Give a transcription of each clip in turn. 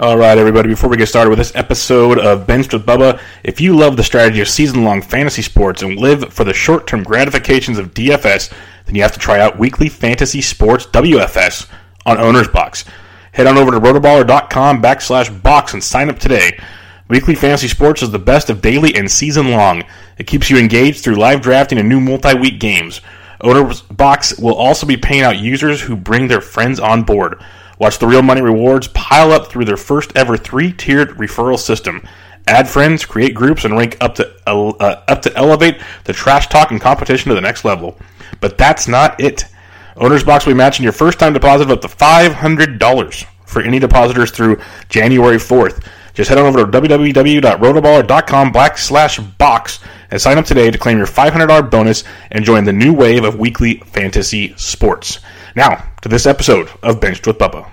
All right, everybody, before we get started with this episode of Benched with Bubba, if you love the strategy of season long fantasy sports and live for the short term gratifications of DFS, then you have to try out Weekly Fantasy Sports WFS on Owner's Box. Head on over to rotoballer.com backslash box and sign up today. Weekly Fantasy Sports is the best of daily and season long. It keeps you engaged through live drafting and new multi week games. Owner's Box will also be paying out users who bring their friends on board. Watch the real money rewards pile up through their first ever three tiered referral system. Add friends, create groups, and rank up to uh, up to elevate the trash talk and competition to the next level. But that's not it. Owner's Box will be matching your first time deposit of up to $500 for any depositors through January 4th. Just head on over to www.rotoballer.com backslash box and sign up today to claim your $500 bonus and join the new wave of weekly fantasy sports. Now, to this episode of Benched with Bubba.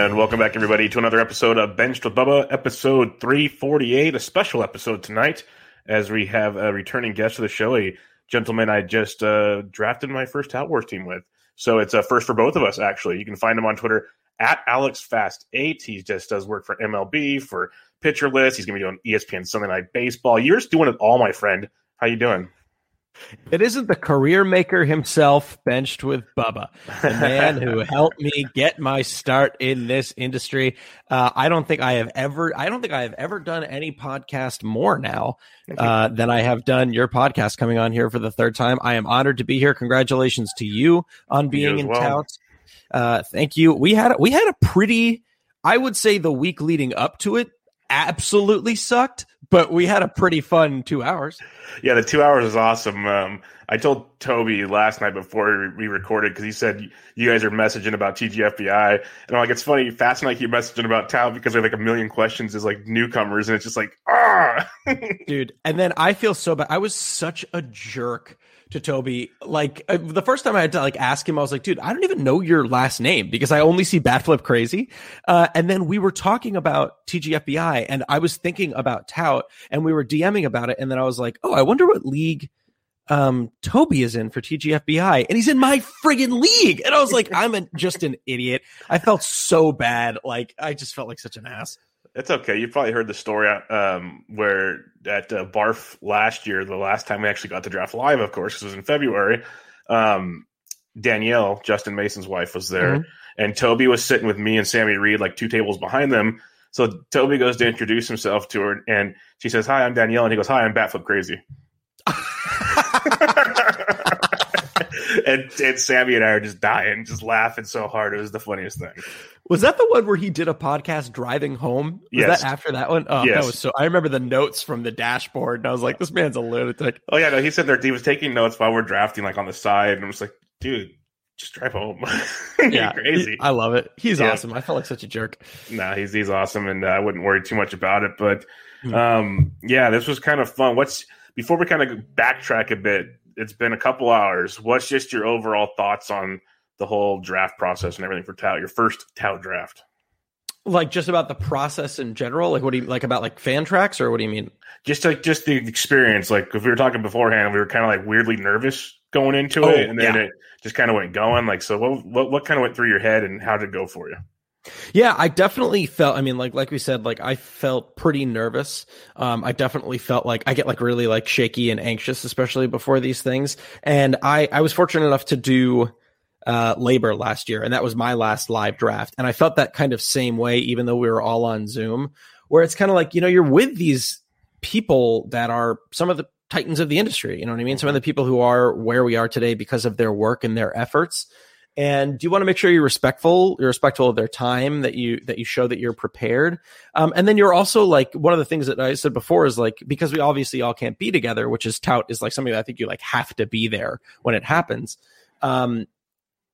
And welcome back, everybody, to another episode of Benched with Bubba, episode 348, a special episode tonight, as we have a returning guest to the show, a gentleman I just uh, drafted my first Tout Wars team with. So it's a first for both of us, actually. You can find him on Twitter at AlexFast8. He just does work for MLB, for Pitcher List. He's going to be doing ESPN Sunday Night Baseball. You're just doing it all, my friend. How you doing? It isn't the career maker himself benched with Bubba, the man who helped me get my start in this industry. Uh, I don't think I have ever, I don't think I have ever done any podcast more now uh, than I have done your podcast coming on here for the third time. I am honored to be here. Congratulations to you on being you in well. tout. Uh, thank you. We had we had a pretty, I would say, the week leading up to it absolutely sucked, but we had a pretty fun two hours. Yeah, the two hours is awesome. Um, I told Toby last night before we recorded because he said you guys are messaging about TGFBI, and I'm like, it's funny. Fast and I keep messaging about Tout because we have like a million questions as like newcomers, and it's just like ah, dude. And then I feel so bad. I was such a jerk to Toby. Like uh, the first time I had to like ask him, I was like, dude, I don't even know your last name because I only see Batflip Crazy. Uh, and then we were talking about TGFBI, and I was thinking about Tout, and we were DMing about it, and then I was like, oh, I wonder what league um Toby is in for TGFBI and he's in my friggin' league and I was like I'm just an idiot I felt so bad like I just felt like such an ass it's okay. You probably heard the story um, where at uh, Barf last year, the last time we actually got to draft live, of course, 'cause it was in February. Um, Danielle, Justin Mason's wife, was there, Mhm. and Toby was sitting with me and Sammy Reed, like two tables behind them. So Toby goes to introduce himself to her, and she says, "Hi, I'm Danielle," and he goes, "Hi, I'm Batflip Crazy." and, and Sammy and I are just dying, just laughing so hard. It was the funniest thing. Was that the one where he did a podcast driving home? Was Yes. that after that one? Oh, Yes. that was so. I remember the notes from the dashboard, and I was like, "This man's a lunatic." Oh yeah, no, he said there he was taking notes while we're drafting, like on the side, and I was like, dude, just drive home. Yeah, crazy. I love it. He's Yeah. awesome. I felt like such a jerk. nah, he's he's awesome, and uh, I wouldn't worry too much about it. But Hmm. um, yeah, this was kind of fun. What's before we kind of backtrack a bit? It's been a couple hours. What's just your overall thoughts on the whole draft process and everything for Tout? Your first Tout draft? Like just about the process in general. Like what do you like about like fan tracks or what do you mean? Just like just the experience. Like if we were talking beforehand, we were kind of like weirdly nervous going into Oh, it, and then yeah. it just kind of went going. Like so, what what what kind of went through your head, and how did it go for you? Yeah, I definitely felt. I mean, like like we said, like I felt pretty nervous. Um, I definitely felt like I get like really like shaky and anxious, especially before these things. And I I was fortunate enough to do uh labor last year, and that was my last live draft. And I felt that kind of same way, even though we were all on Zoom, where it's kind of like you know you're with these people that are some of the titans of the industry. You know what I mean? Some of the people who are where we are today because of their work and their efforts and you want to make sure you're respectful you're respectful of their time that you that you show that you're prepared um, and then you're also like one of the things that i said before is like because we obviously all can't be together which is tout is like something that i think you like have to be there when it happens um,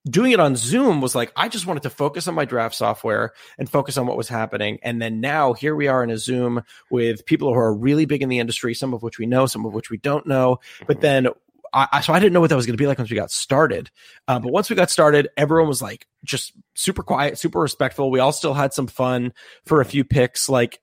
doing it on zoom was like i just wanted to focus on my draft software and focus on what was happening and then now here we are in a zoom with people who are really big in the industry some of which we know some of which we don't know but then I, I- so I didn't know what that was going to be like once we got started. Uh, but once we got started, everyone was like just super quiet, super respectful. We all still had some fun for a few picks. Like,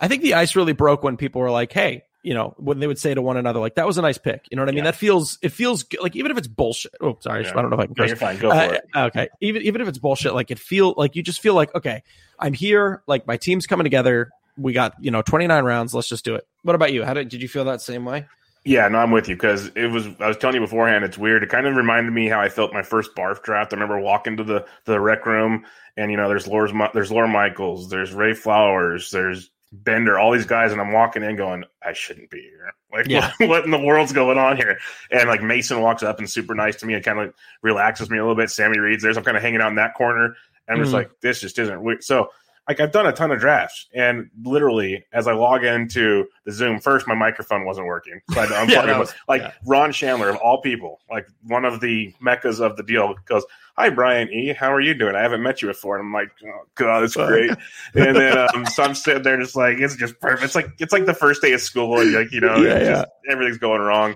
I think the ice really broke when people were like, "Hey." You know, when they would say to one another, like, that was a nice pick. You know what I mean? Yeah. That feels, it feels good. like, even if it's bullshit. Oh, sorry. Yeah. I don't know if I can No, you're fine. Go for Uh, it. okay. Even even if it's bullshit, like it feel like you just feel like okay, I'm here. Like my team's coming together. We got you know 29 rounds. Let's just do it. What about you? How did did you feel that same way? Yeah, no, I'm with you because it was. I was telling you beforehand. It's weird. It kind of reminded me how I felt my first barf draft. I remember walking to the the rec room, and you know, there's Laura's, there's Laura Michaels, there's Ray Flowers, there's Bender, all these guys, and I'm walking in going, I shouldn't be here. Like, Yeah. what, what in the world's going on here? And like Mason walks up and super nice to me and kind of relaxes me a little bit. Sammy Reed's there, so I'm kind of hanging out in that corner. And I'm just Mhm. like, this just isn't weird. So like I've done a ton of drafts, and literally as I log into the Zoom, first my microphone wasn't working, so I had to unplug Yeah, it. was- like yeah. Ron Shandler of all people, like one of the meccas of the deal, goes, "Hi Brian E, how are you doing? I haven't met you before." And I'm like, "Oh God, it's great." and then um, so I'm sitting there just like it's just perfect. It's like it's like the first day of school, and like you know, yeah. just, everything's going wrong.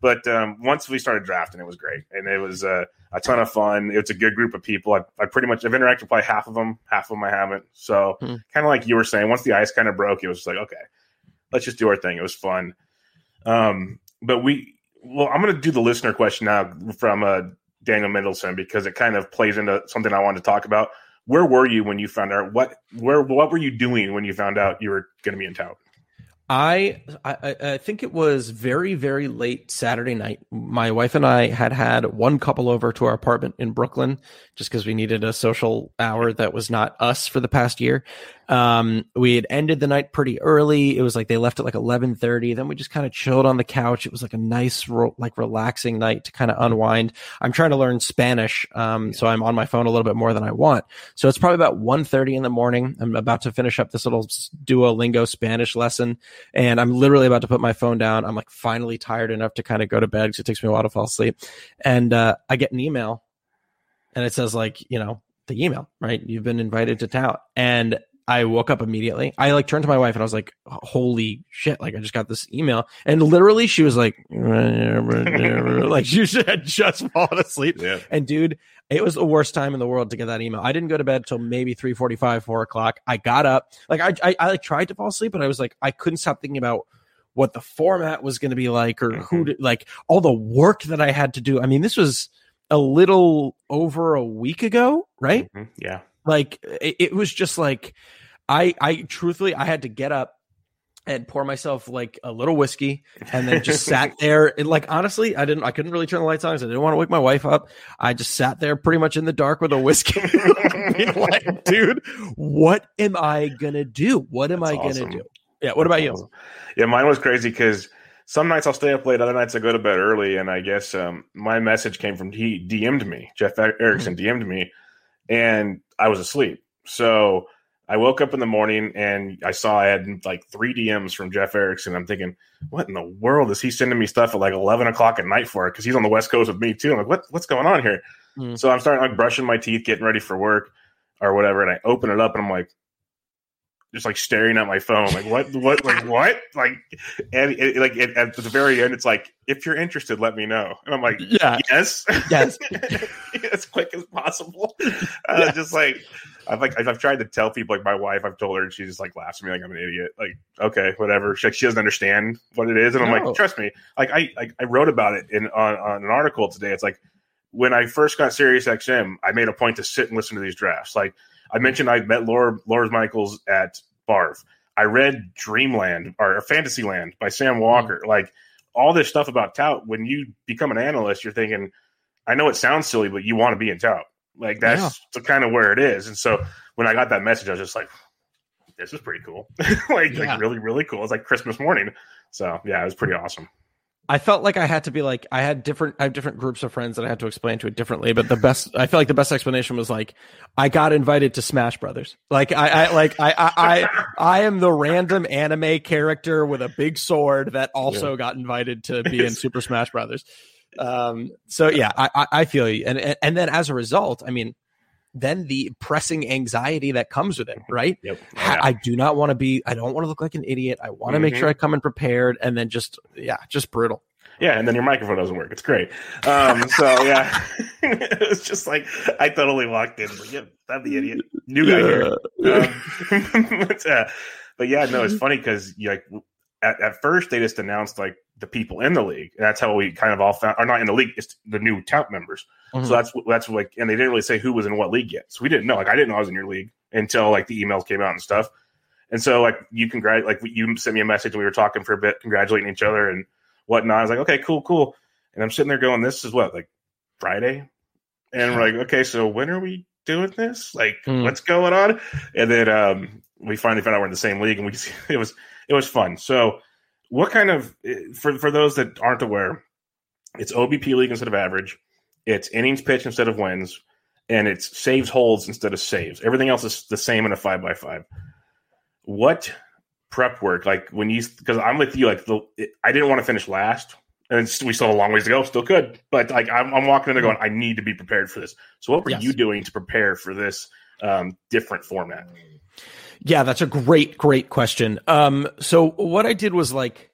But um, once we started drafting, it was great, and it was uh, a ton of fun. It's a good group of people. I, I pretty much I've interacted with probably half of them, half of them I haven't. So Hmm. kind of like you were saying, once the ice kind of broke, it was just like okay, let's just do our thing. It was fun. Um, but we well, I'm going to do the listener question now from uh, Daniel Mendelson because it kind of plays into something I wanted to talk about. Where were you when you found out what where what were you doing when you found out you were going to be in town? I, I I- think it was very very late Saturday night. My wife and I had had one couple over to our apartment in Brooklyn just because we needed a social hour that was not us for the past year. Um, we had ended the night pretty early. It was like they left at like eleven thirty. Then we just kind of chilled on the couch. It was like a nice like relaxing night to kind of unwind. I'm trying to learn Spanish, um, so I'm on my phone a little bit more than I want. So it's probably about 1.30 in the morning. I'm about to finish up this little Duolingo Spanish lesson and I'm literally about to put my phone down. I'm like finally tired enough to kind of go to bed because it takes me a while to fall asleep. And uh, I get an email, and it says like, you know, the email, right? You've been invited to tout, and I woke up immediately. I like turned to my wife and I was like, "Holy shit!" Like I just got this email, and literally she was like, like she had just fallen asleep. Yeah. And dude, it was the worst time in the world to get that email. I didn't go to bed till maybe three forty-five, four o'clock. I got up, like I, I, I like tried to fall asleep, but I was like, I couldn't stop thinking about what the format was going to be like, or who, to, like all the work that I had to do. I mean, this was a little over a week ago, right? Mhm. Yeah. Like it, it was just like, I, I truthfully, I had to get up and pour myself like a little whiskey and then just sat there. And like honestly i didn't i couldn't really turn the lights on because i didn't want to wake my wife up. I just sat there pretty much in the dark with a whiskey. Like dude what am i gonna do? What am That's i gonna do? Yeah what about you? Yeah, mine was crazy because some nights I'll stay up late, other nights I go to bed early, and I guess um, my message came from he DM'd me. Jeff Erickson DM'd me, and I was asleep. So I woke up in the morning and I saw I had like three DMs from Jeff Erickson. I'm thinking, what in the world is he sending me stuff at like 11 o'clock at night for? Because he's on the West Coast with me too. I'm like, what, what's going on here? Hmm. So I'm starting like brushing my teeth, getting ready for work or whatever, and I open it up and I'm like, just like staring at my phone, like what, what, like what, like, and it, like it, at the very end, it's like, if you're interested, let me know, and I'm like, yeah yes, yes as quick as possible. Uh, Yes. Just like, I've like I've tried to tell people like my wife. I've told her, and she just like laughs at me like I'm an idiot. Like okay, whatever. She, like, she doesn't understand what it is, and I'm No. like, trust me. Like I like I wrote about it in on, on an article today. It's like when I first got Sirius XM, I made a point to sit and listen to these drafts. Like I mentioned, I met Laura Laura Michaels at Barf. I read Dreamland or Fantasyland by Sam hmm. Walker. Like all this stuff about tout. When you become an analyst, you're thinking, I know it sounds silly, but you want to be in tout. Like that's Yeah. the kind of where it is. And so when I got that message, I was just like, this is pretty cool. like, Yeah. like really, really cool. It's like Christmas morning. So yeah, it was pretty awesome. I felt like I had to be like I had different I have different groups of friends that I had to explain to it differently. But the best I feel like the best explanation was like I got invited to Smash Brothers. Like I, I like I, I I I am the random anime character with a big sword that also got invited to be in Super Smash Brothers. Um so yeah, I I, feel you. And and then as a result, I mean then the pressing anxiety that comes with it, right? Yep. Ha- I do not want to be I don't want to look like an idiot. I want to make Mhm. sure I come in prepared and then just yeah, just brutal. Yeah, and then your microphone doesn't work. It's great. Um, so yeah, it was just like I totally walked in. Like, yeah, that'd be idiot. New guy here. Um, but, uh, but yeah, no, it's funny because like at, at first they just announced like the people in the league. And that's how we kind of all found, or not in the league, it's the new tout members. Mhm. So that's that's like, and they didn't really say who was in what league yet. So we didn't know. Like I didn't know I was in your league until like the emails came out and stuff. And so like you congrat like you sent me a message and we were talking for a bit, congratulating each other and whatnot. I was like, okay, cool, cool. And I'm sitting there going, this is what like Friday, and we're like, okay, so when are we doing this? Like, Hmm. what's going on? And then um, we finally found out we're in the same league, and we it was it was fun. So, what kind of for for those that aren't aware, it's OBP league instead of average. It's innings pitch instead of wins, and it's saves holds instead of saves. Everything else is the same in a five by five. What prep work like when you because I'm with you like the I didn't want to finish last and we still have a long ways to go still could but like I'm, I'm walking in there going I need to be prepared for this so what were Yes. you doing to prepare for this um, different format Yeah, that's a great, great question. Um, so what I did was like,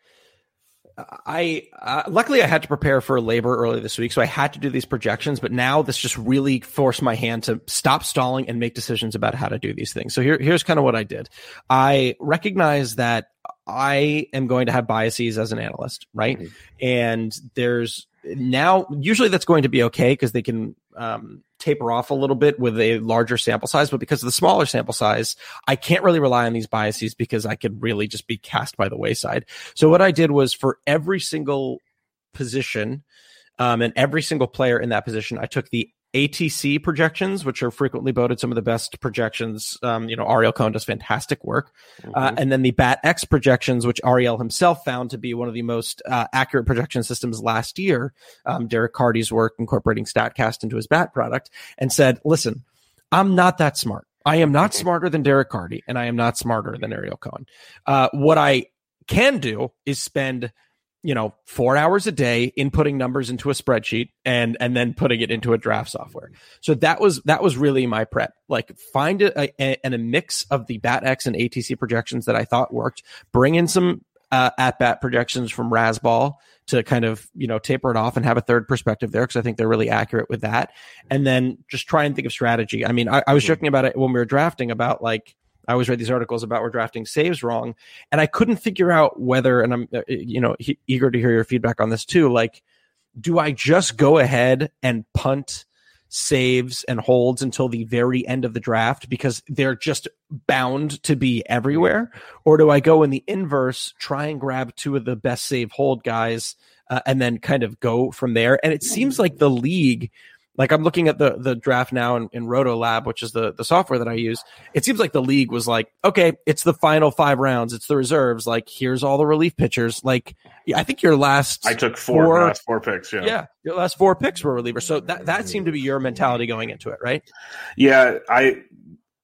I uh, luckily I had to prepare for labor early this week, so I had to do these projections. But now this just really forced my hand to stop stalling and make decisions about how to do these things. So here, here's kind of what I did. I recognize that I am going to have biases as an analyst, right? Mhm. And there's now usually that's going to be okay because they can um, taper off a little bit with a larger sample size. But because of the smaller sample size, I can't really rely on these biases because I could really just be cast by the wayside. So what I did was for every single position um, and every single player in that position, I took the ATC projections, which are frequently voted some of the best projections. Um, you know, Ariel Cohen does fantastic work. Uh, and then the BAT X projections, which Ariel himself found to be one of the most uh, accurate projection systems last year. Um, Derek Carty's work incorporating StatCast into his BAT product and said, listen, I'm not that smart. I am not smarter than Derek Carty, and I am not smarter than Ariel Cohen. Uh, what I can do is spend, you know, four hours a day inputting numbers into a spreadsheet and and then putting it into a draft software. So that was that was really my prep. Like find a, a, and a mix of the BATX and ATC projections that I thought worked. Bring in some uh, at bat projections from Razzball to kind of you know taper it off and have a third perspective there because I think they're really accurate with that. And then just try and think of strategy. I mean, I, I was joking about it when we were drafting about like I always read these articles about we're drafting saves wrong, and I couldn't figure out whether. And I'm uh, you know he, eager to hear your feedback on this too. Like, do I just go ahead and punt? saves and holds until the very end of the draft because they're just bound to be everywhere or do i go in the inverse try and grab two of the best save hold guys uh, and then kind of go from there and it seems like the league like I'm looking at the the draft now in, in Roto Lab, which is the the software that I use. It seems like the league was like, okay, it's the final five rounds, it's the reserves. Like here's all the relief pitchers. Like yeah, I think your last I took four, Four- last four picks. Yeah. yeah, your last four picks were relievers. So that that seemed to be your mentality going into it, right? Yeah, I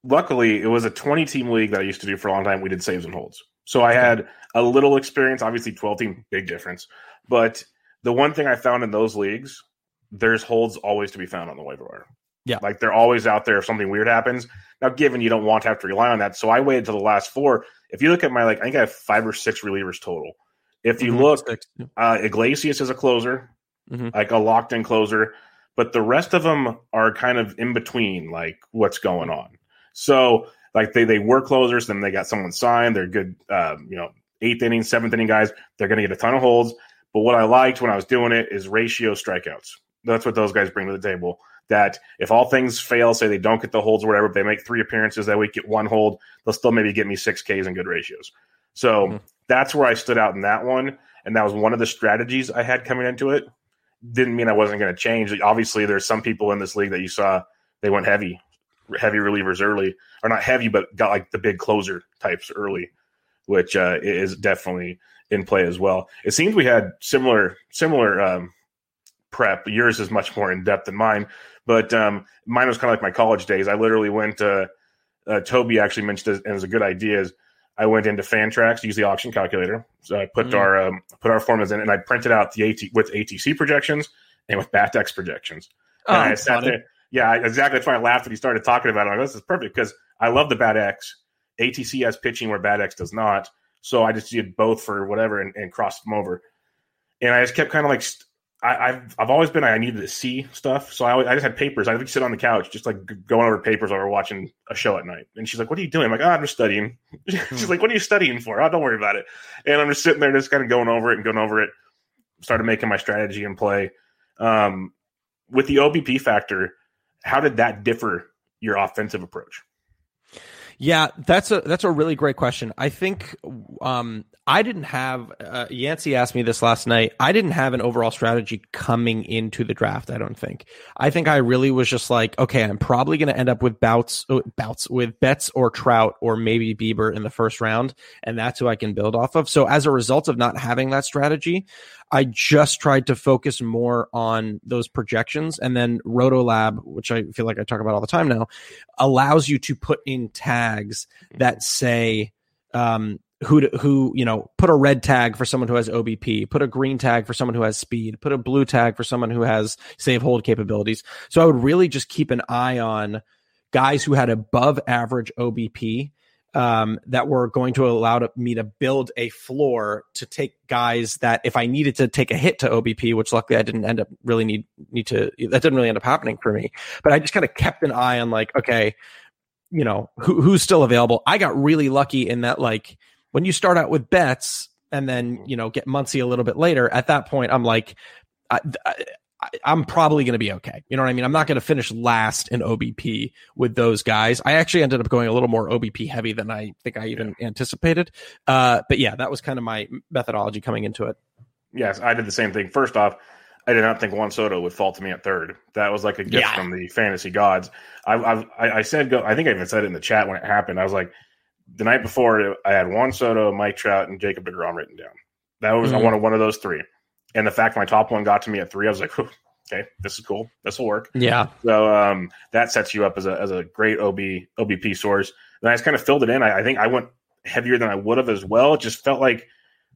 luckily it was a 20 team league that I used to do for a long time. We did saves and holds. So I had a little experience, obviously 12 team, big difference. But the one thing I found in those leagues, there's holds always to be found on the waiver wire. Yeah. Like they're always out there if something weird happens. Now, given you don't want to have to rely on that. So I waited to the last four. If you look at my, like, I think I have five or six relievers total. If you Mhm. look, Six. uh, Iglesias is a closer, Mhm. like a locked in closer, but the rest of them are kind of in between, like what's going on. So like they they were closers, then they got someone signed. They're good, um, you know, eighth inning, seventh inning guys. They're going to get a ton of holds. But what I liked when I was doing it is ratio strikeouts. That's what those guys bring to the table. That if all things fail, say they don't get the holds or whatever, if they make three appearances that week, get one hold, they'll still maybe get me six Ks and good ratios. So mm-hmm. that's where I stood out in that one. And that was one of the strategies I had coming into it. Didn't mean I wasn't going to change. Obviously, there's some people in this league that you saw they went heavy, heavy relievers early, or not heavy, but got like the big closer types early, which uh, is definitely in play as well. It seems we had similar similar um, prep. Yours is much more in depth than mine, but um, mine was kind of like my college days. I literally went. Uh, uh, Toby actually mentioned it as a good idea. Is I went into Fantrax, used the auction calculator. So I put mm-hmm. our um, put our formulas in, and I printed out the AT with ATC projections and with BATX projections. Oh, and I sat there. Yeah, exactly. That's why I laughed when he started talking about it. I'm like, this is perfect because I love the BATX. ATC has pitching where Bad BATX does not. So I just did both for whatever and, and crossed them over. And I just kept kind of like st- I, have I've always been I needed to see stuff, so I, always, I just had papers. I would sit on the couch, just like going over papers while we're watching a show at night. And she's like, "What are you doing?" I'm like, oh, "I'm just studying." she's hmm. like, "What are you studying for?" Oh, don't worry about it. And I'm just sitting there, just kind of going over it and going over it. Started making my strategy and play. Um, with the OBP factor, how did that differ your offensive approach? Yeah, that's a that's a really great question. I think um, I didn't have uh, Yancey asked me this last night. I didn't have an overall strategy coming into the draft. I don't think. I think I really was just like, okay, I'm probably going to end up with bouts uh, bouts with Betts or Trout or maybe Bieber in the first round, and that's who I can build off of. So as a result of not having that strategy, I just tried to focus more on those projections. And then Rotolab, which I feel like I talk about all the time now, allows you to put in tags that say, um, who to, who you know put a red tag for someone who has OBP, put a green tag for someone who has speed, put a blue tag for someone who has save hold capabilities. So I would really just keep an eye on guys who had above average OBP um, that were going to allow to, me to build a floor to take guys that if I needed to take a hit to OBP, which luckily I didn't end up really need need to that didn't really end up happening for me. But I just kind of kept an eye on like, okay, you know, who, who's still available. I got really lucky in that like when you start out with Betts and then you know get Muncy a little bit later, at that point I'm like, I, I, I, am probably going to be okay. You know what I mean? I'm not going to finish last in OBP with those guys. I actually ended up going a little more OBP heavy than I think I even yeah. anticipated. Uh, but yeah, that was kind of my methodology coming into it. Yes, I did the same thing. First off, I did not think Juan Soto would fall to me at third. That was like a gift yeah. from the fantasy gods. I, I, I said, go, I think I even said it in the chat when it happened. I was like, the night before, I had Juan Soto, Mike Trout, and Jacob DeGrom written down. That was mm-hmm. I wanted one of those three. And the fact my top one got to me at three, I was like, okay, this is cool. This will work. Yeah. So um, that sets you up as a, as a great OB OBP source. And I just kind of filled it in. I, I think I went heavier than I would have as well. It just felt like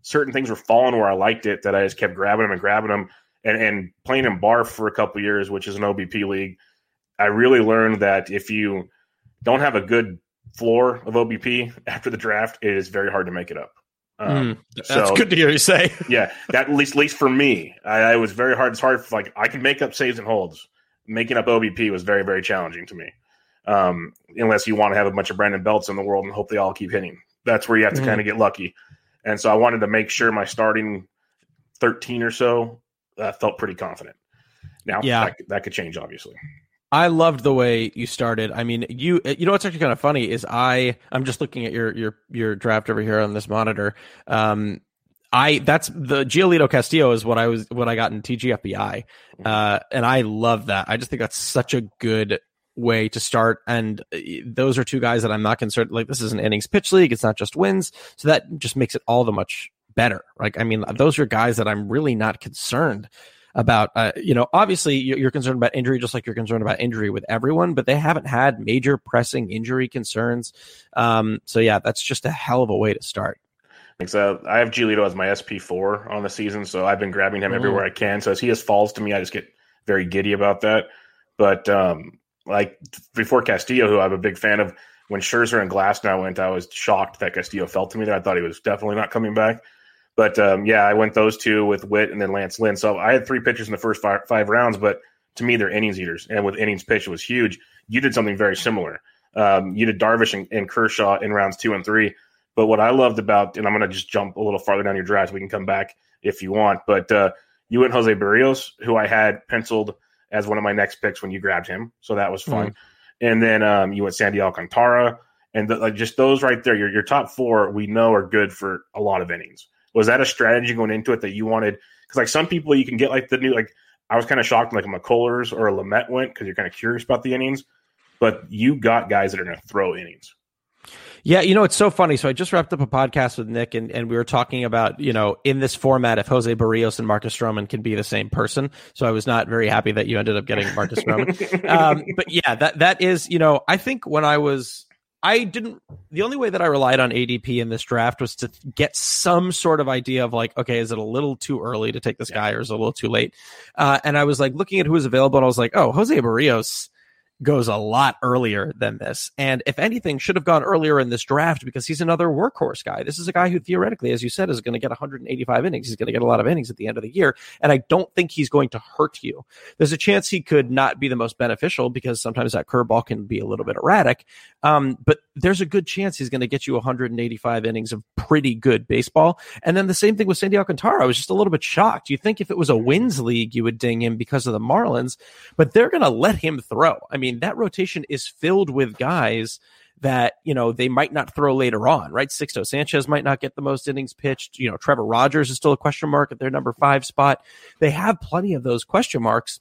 certain things were falling where I liked it that I just kept grabbing them and grabbing them. And, and playing in BARF for a couple years, which is an OBP league, I really learned that if you don't have a good floor of OBP after the draft, it is very hard to make it up. Um, mm, that's so, good to hear you say. yeah, that at least, at least for me, I, I, was very hard. It's hard. For, like I can make up saves and holds. Making up OBP was very, very challenging to me. Um, unless you want to have a bunch of Brandon Belts in the world and hope they all keep hitting. That's where you have to mm. kind of get lucky. And so I wanted to make sure my starting thirteen or so uh, felt pretty confident. Now, yeah, that, that could change, obviously. I loved the way you started. I mean, you you know what's actually kind of funny is I I'm just looking at your your your draft over here on this monitor. Um, I that's the Giolito Castillo is what I was what I got in TGFBI, uh, and I love that. I just think that's such a good way to start. And uh, those are two guys that I'm not concerned. Like this is an innings pitch league; it's not just wins, so that just makes it all the much better. Like I mean, those are guys that I'm really not concerned about, uh, you know, obviously you're concerned about injury just like you're concerned about injury with everyone, but they haven't had major pressing injury concerns. Um, so yeah, that's just a hell of a way to start. So I have Giolito as my SP4 on the season, so I've been grabbing him mm. everywhere I can. So as he has falls to me, I just get very giddy about that. But um, like before Castillo, who I'm a big fan of, when Scherzer and Glasnow went, I was shocked that Castillo fell to me there. I thought he was definitely not coming back. But um, yeah, I went those two with Witt and then Lance Lynn. So I had three pitchers in the first five, five rounds, but to me, they're innings eaters. And with innings pitch, it was huge. You did something very similar. Um, you did Darvish and, and, Kershaw in rounds two and three. But what I loved about, and I'm going to just jump a little farther down your draft, we can come back if you want. But uh, you went Jose Berrios, who I had penciled as one of my next picks when you grabbed him. So that was fun. Mm-hmm. And then um, you went Sandy Alcantara. And the, like just those right there, your, your top four, we know are good for a lot of innings. Was that a strategy going into it that you wanted? Because like some people, you can get like the new, like I was kind of shocked like a McCullers or a Lamet went because you're kind of curious about the innings. But you got guys that are going to throw innings. Yeah, you know, it's so funny. So I just wrapped up a podcast with Nick and, and we were talking about, you know, in this format, if Jose Berrios and Marcus Stroman can be the same person. So I was not very happy that you ended up getting Marcus Stroman. um, but yeah, that, that is, you know, I think when I was, I didn't, the only way that I relied on ADP in this draft was to get some sort of idea of like, okay, is it a little too early to take this guy or is it a little too late? Uh, and I was like looking at who was available and I was like, oh, Jose Berrios goes a lot earlier than this. And if anything, should have gone earlier in this draft because he's another workhorse guy. This is a guy who theoretically, as you said, is going to get 185 innings. He's going to get a lot of innings at the end of the year. And I don't think he's going to hurt you. There's a chance he could not be the most beneficial because sometimes that curveball can be a little bit erratic. Um, but there's a good chance he's going to get you 185 innings of pretty good baseball. And then the same thing with Sandy Alcantara. I was just a little bit shocked. You think if it was a wins league, you would ding him because of the Marlins, but they're going to let him throw. I mean, that rotation is filled with guys that you know they might not throw later on, right? Sixto Sanchez might not get the most innings pitched. You know, Trevor Rogers is still a question mark at their number five spot. They have plenty of those question marks.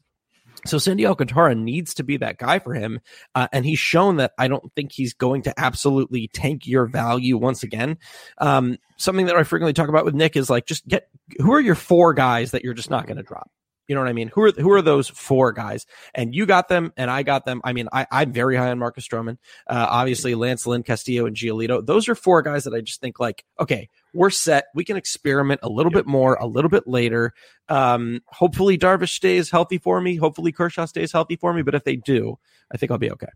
So Sandy Alcantara needs to be that guy for him, uh, and he's shown that I don't think he's going to absolutely tank your value once again. Um, something that I frequently talk about with Nick is like just get who are your four guys that you're just not going to drop. You know what I mean? Who are who are those four guys? And you got them, and I got them. I mean, I, I'm very high on Marcus Stroman. Uh, obviously, Lance Lynn, Castillo, and Giolito. Those are four guys that I just think like, okay, we're set. We can experiment a little yep. bit more, a little bit later. Um, hopefully, Darvish stays healthy for me. Hopefully, Kershaw stays healthy for me. But if they do, I think I'll be okay.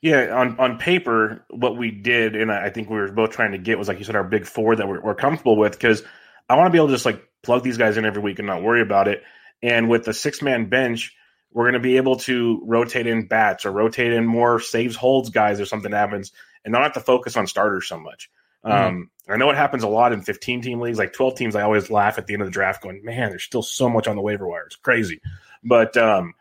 Yeah, on, on paper, what we did, and I think we were both trying to get was like you said, our big four that we're, we're comfortable with because I want to be able to just like plug these guys in every week and not worry about it. And with the six man bench, we're going to be able to rotate in bats or rotate in more saves holds guys if something happens and not have to focus on starters so much. Mm-hmm. Um, I know it happens a lot in 15 team leagues, like 12 teams. I always laugh at the end of the draft going, man, there's still so much on the waiver wire. It's crazy. But, um,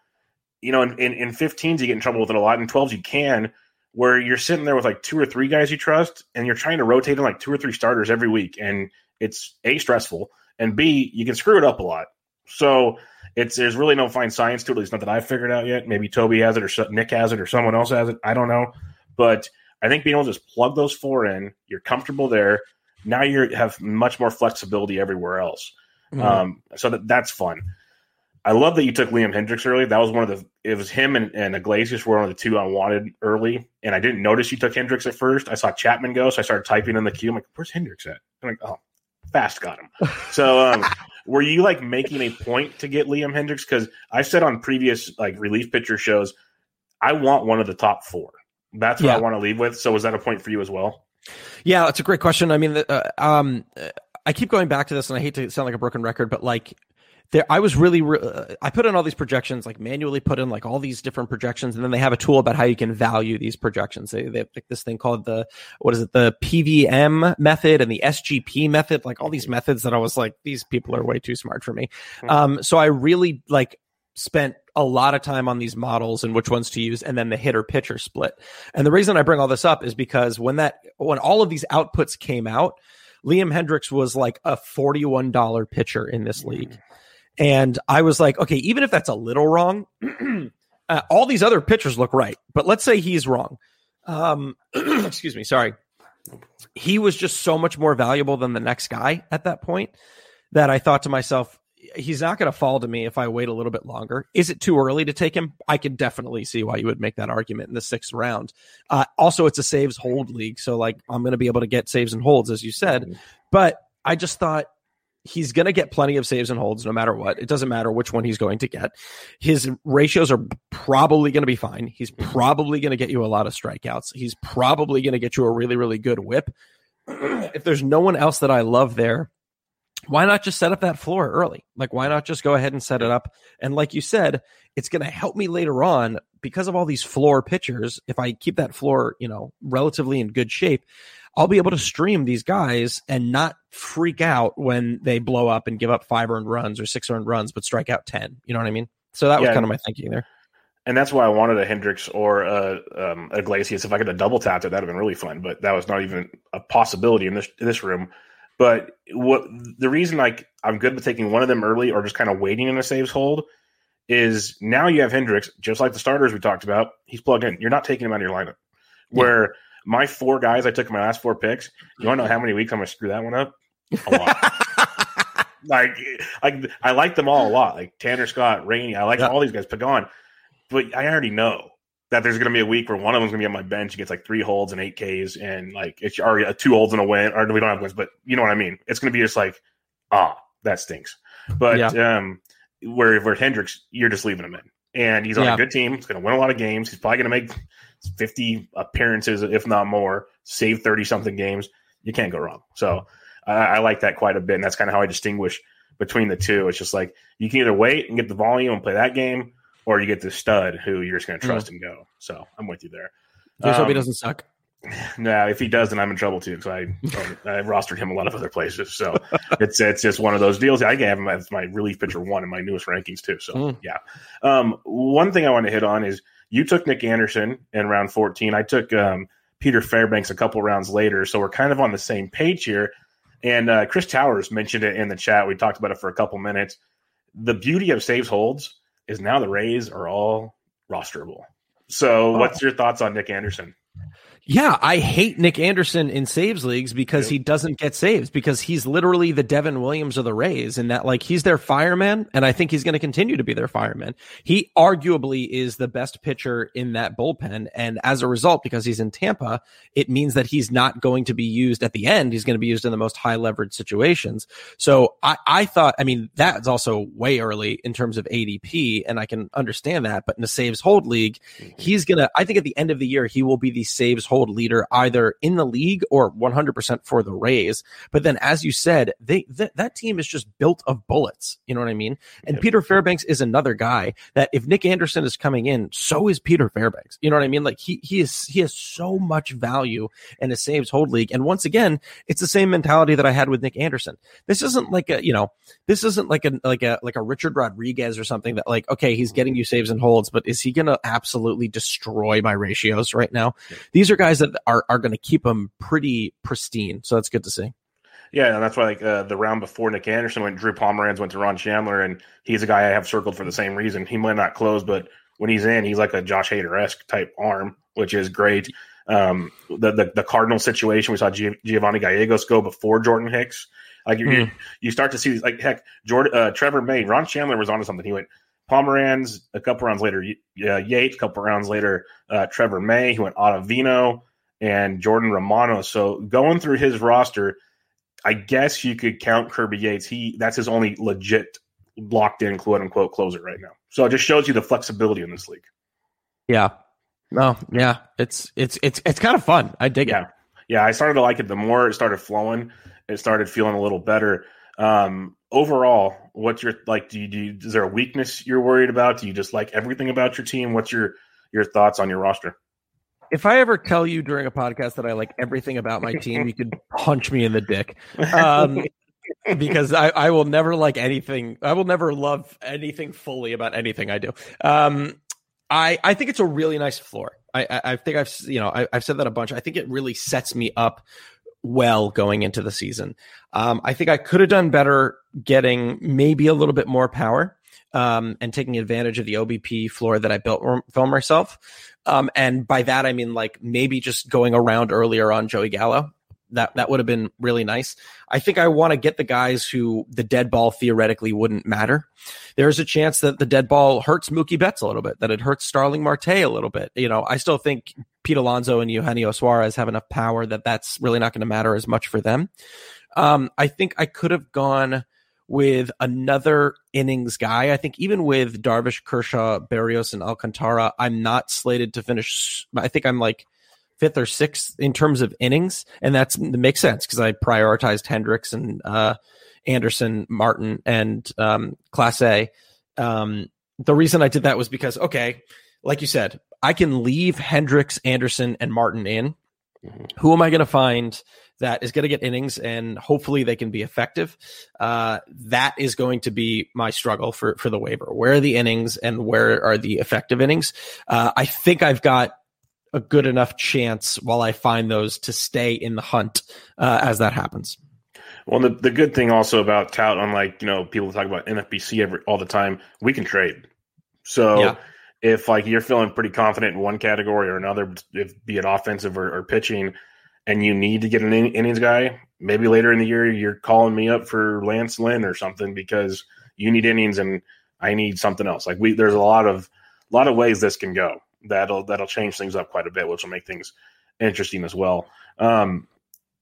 you know, in, in, in 15s, you get in trouble with it a lot. In 12s, you can, where you're sitting there with like two or three guys you trust and you're trying to rotate in like two or three starters every week. And it's A, stressful, and B, you can screw it up a lot. So it's there's really no fine science to it. At least not that I've figured out yet. Maybe Toby has it, or Nick has it, or someone else has it. I don't know. But I think being able to just plug those four in, you're comfortable there. Now you have much more flexibility everywhere else. Mm-hmm. Um, so that, that's fun. I love that you took Liam Hendriks early. That was one of the. It was him and, and Iglesias were one of the two I wanted early, and I didn't notice you took Hendriks at first. I saw Chapman go, so I started typing in the queue. I'm like, "Where's Hendriks at?" I'm like, "Oh, fast got him." So um, were you like making a point to get Liam Hendriks? Because I've said on previous like relief pitcher shows, I want one of the top four. That's what yeah. I want to leave with. So was that a point for you as well? Yeah, it's a great question. I mean, uh, um, I keep going back to this, and I hate to sound like a broken record, but like there i was really uh, i put in all these projections like manually put in like all these different projections and then they have a tool about how you can value these projections. They, they have like this thing called the what is it the pvm method and the sgp method like all these methods that i was like these people are way too smart for me. Hmm. um so i really like spent a lot of time on these models and which ones to use and then the hitter pitcher split. And the reason i bring all this up is because when that when all of these outputs came out Liam Hendriks was like a $41 pitcher in this league. And I was like, okay, even if that's a little wrong, uh, all these other pitchers look right. But let's say he's wrong. Um, excuse me, sorry. He was just so much more valuable than the next guy at that point that I thought to myself, he's not going to fall to me if I wait a little bit longer. Is it too early to take him? I can definitely see why you would make that argument in the sixth round. Uh, also, it's a saves hold league, so like I'm going to be able to get saves and holds, as you said. Mm-hmm. But I just thought he's going to get plenty of saves and holds no matter what. It doesn't matter which one he's going to get. His ratios are probably going to be fine. He's mm-hmm. probably going to get you a lot of strikeouts. He's probably going to get you a really, really good whip. if there's no one else that I love there, why not just set up that floor early? Like, why not just go ahead and set it up? And like you said, it's going to help me later on because of all these floor pitchers. If I keep that floor, you know, relatively in good shape, I'll be able to stream these guys and not freak out when they blow up and give up five earned runs or six earned runs, but strike out 10. You know what I mean? So that was kind of my thinking there. And that's why I wanted a Hendriks or a, um, Iglesias. If I could have double tapped it, that'd have been really fun. But that was not even a possibility in this in this room. But what the reason like I'm good with taking one of them early or just kind of waiting in a saves hold is now you have Hendriks, just like the starters we talked about. He's plugged in. You're not taking him out of your lineup. Where yeah. My four guys I took in my last four picks, you want to know how many weeks I'm going to screw that one up? A lot. like, like I like them all a lot. Like Tanner Scott, Rainey, I like yeah. all these guys. Pagan, but I already know that there's going to be a week where one of them's going to be on my bench. He gets like three holds and eight Ks, and like it's already a two holds and a win. Or we don't have wins, but you know what I mean. It's going to be just like, ah, that stinks. But yeah. um, where where Hendriks, you're just leaving him in, and he's on yeah. a good team. He's going to win a lot of games. He's probably going to make 50 appearances, if not more, save 30 something games. You can't go wrong. So I, I like that quite a bit, and that's kind of how I distinguish between the two. It's just like you can either wait and get the volume and play that game or you get the stud who you're just going to mm. trust mm. and go. So I'm with you there. Just um, hope he um, doesn't suck. No, if he does, then I'm in trouble too. So I, I rostered him a lot of other places. So it's it's just one of those deals. I have him as my relief pitcher one in my newest rankings too. So mm. yeah. Um, one thing I want to hit on is you took Nick Anderson in round 14. I took um, Peter Fairbanks a couple rounds later. So we're kind of on the same page here. And uh, Chris Towers mentioned it in the chat. We talked about it for a couple minutes. The beauty of saves holds is now the Rays are all rosterable. So, oh. what's your thoughts on Nick Anderson? Yeah, I hate Nick Anderson in saves leagues because yep. he doesn't get saves because he's literally the Devin Williams of the Rays and that like he's their fireman and I think he's going to continue to be their fireman. He arguably is the best pitcher in that bullpen and as a result because he's in Tampa, it means that he's not going to be used at the end. He's going to be used in the most high leverage situations. So I I thought I mean that's also way early in terms of ADP and I can understand that, but in the saves hold league, mm-hmm. he's going to I think at the end of the year he will be the saves hold hold leader either in the league or 100% for the Rays. But then, as you said, they th- that team is just built of bullets. You know what I mean? And Peter Fairbanks is another guy that if Nick Anderson is coming in, so is Peter Fairbanks. You know what I mean? Like he he is he has so much value in a saves hold league. And once again, it's the same mentality that I had with Nick Anderson. This isn't like a you know this isn't like a like a like a Richard Rodriguez or something that like okay he's getting you saves and holds, but is he going to absolutely destroy my ratios right now? These are guys guys that are, are going to keep them pretty pristine. So that's good to see. Yeah, and that's why like uh, the round before Nick Anderson went, Drew Pomeranz went to Ron Shandler, and he's a guy I have circled for the same reason. He might not close, but when he's in, he's like a Josh Hader esque type arm, which is great. Um, the, the, the Cardinal situation, we saw Giovanni Gallegos go before Jordan Hicks. Like you, mm. you start to see these, like heck, Jordan, uh, Trevor May, Ron Chandler was onto something. He went Pomeranz a couple rounds later, uh, Yates a couple rounds later, uh, Trevor May. He went Ottavino and Jordan Romano. So going through his roster, I guess you could count Kirby Yates. He that's his only legit locked in quote unquote closer right now. So it just shows you the flexibility in this league. Yeah. No, yeah. It's it's it's it's kind of fun. I dig yeah. it. Yeah, I started to like it the more it started flowing. It started feeling a little better. Um, overall, what's your like? Do you, do you, is there a weakness you're worried about? Do you just like everything about your team? What's your your thoughts on your roster? If I ever tell you during a podcast that I like everything about my team, you could punch me in the dick. Um, because I, I will never like anything. I will never love anything fully about anything I do. Um, I, I think it's a really nice floor. I, I, I think I've you know I, have said that a bunch. I think it really sets me up well going into the season. Um, I think I could have done better getting maybe a little bit more power um, and taking advantage of the OBP floor that I built for myself. Um, and by that I mean like maybe just going around earlier on Joey Gallo. That that would have been really nice. I think I want to get the guys who the dead ball theoretically wouldn't matter. There's a chance that the dead ball hurts Mookie Betts a little bit, that it hurts Starling Marte a little bit. You know, I still think Pete Alonso and Eugenio Suarez have enough power that that's really not going to matter as much for them. Um, I think I could have gone with another innings guy. I think even with Darvish, Kershaw, Berrios, and Alcantara, I'm not slated to finish. I think I'm like fifth or sixth in terms of innings, and that's that makes sense because I prioritized Hendriks and uh, Anderson, Martin, and um, Clase. A um, the reason I did that was because, okay, like you said, I can leave Hendriks, Anderson, and Martin in. Mm-hmm. Who am I going to find that is going to get innings and hopefully they can be effective? Uh, that is going to be my struggle for for the waiver. Where are the innings and where are the effective innings? Uh, I think I've got a good enough chance while I find those to stay in the hunt uh, as that happens. Well, the, the good thing also about Tout, unlike you know people talk about NFBC every, all the time, we can trade. So yeah. if like you're feeling pretty confident in one category or another, if be it offensive or, or pitching, and you need to get an innings guy, maybe later in the year you're calling me up for Lance Lynn or something because you need innings and I need something else. Like we, there's a lot of a lot of ways this can go. That'll that'll change things up quite a bit, which will make things interesting as well. Um,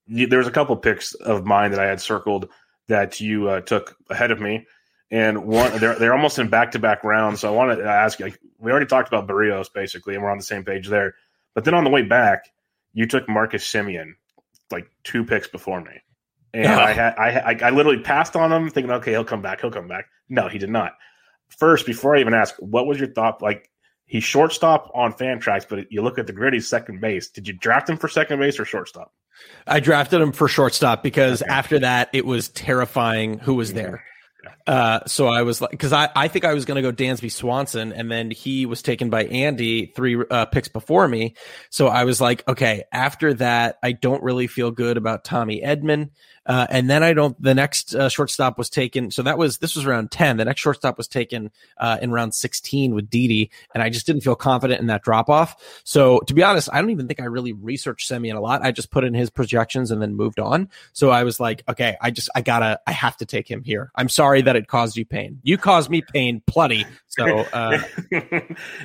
there's a couple picks of mine that I had circled that you uh, took ahead of me, and one they're they're almost in back to back rounds. So I wanted to ask you. Like, we already talked about Berrios basically, and we're on the same page there. But then on the way back, you took Marcus Semien like two picks before me, and I had I, I literally passed on him, thinking, okay, he'll come back, he'll come back. No, he did not. First, before I even ask, what was your thought? Like He's shortstop on Fantrax, but you look at the grid, second base. Did you draft him for second base or shortstop? I drafted him for shortstop because okay. after that, it was terrifying who was there. Uh, so I was like, because I, I think I was going to go Dansby Swanson, and then he was taken by Andy three uh, picks before me. So I was like, okay, after that, I don't really feel good about Tommy Edman. Uh, and then I don't, the next uh, shortstop was taken. So that was, this was round 10. The next shortstop was taken uh, in round 16 with Didi. And I just didn't feel confident in that drop off. So to be honest, I don't even think I really researched Semien a lot. I just put in his projections and then moved on. So I was like, okay, I just, I gotta, I have to take him here. I'm sorry that it caused you pain. You caused me pain plenty. So, uh,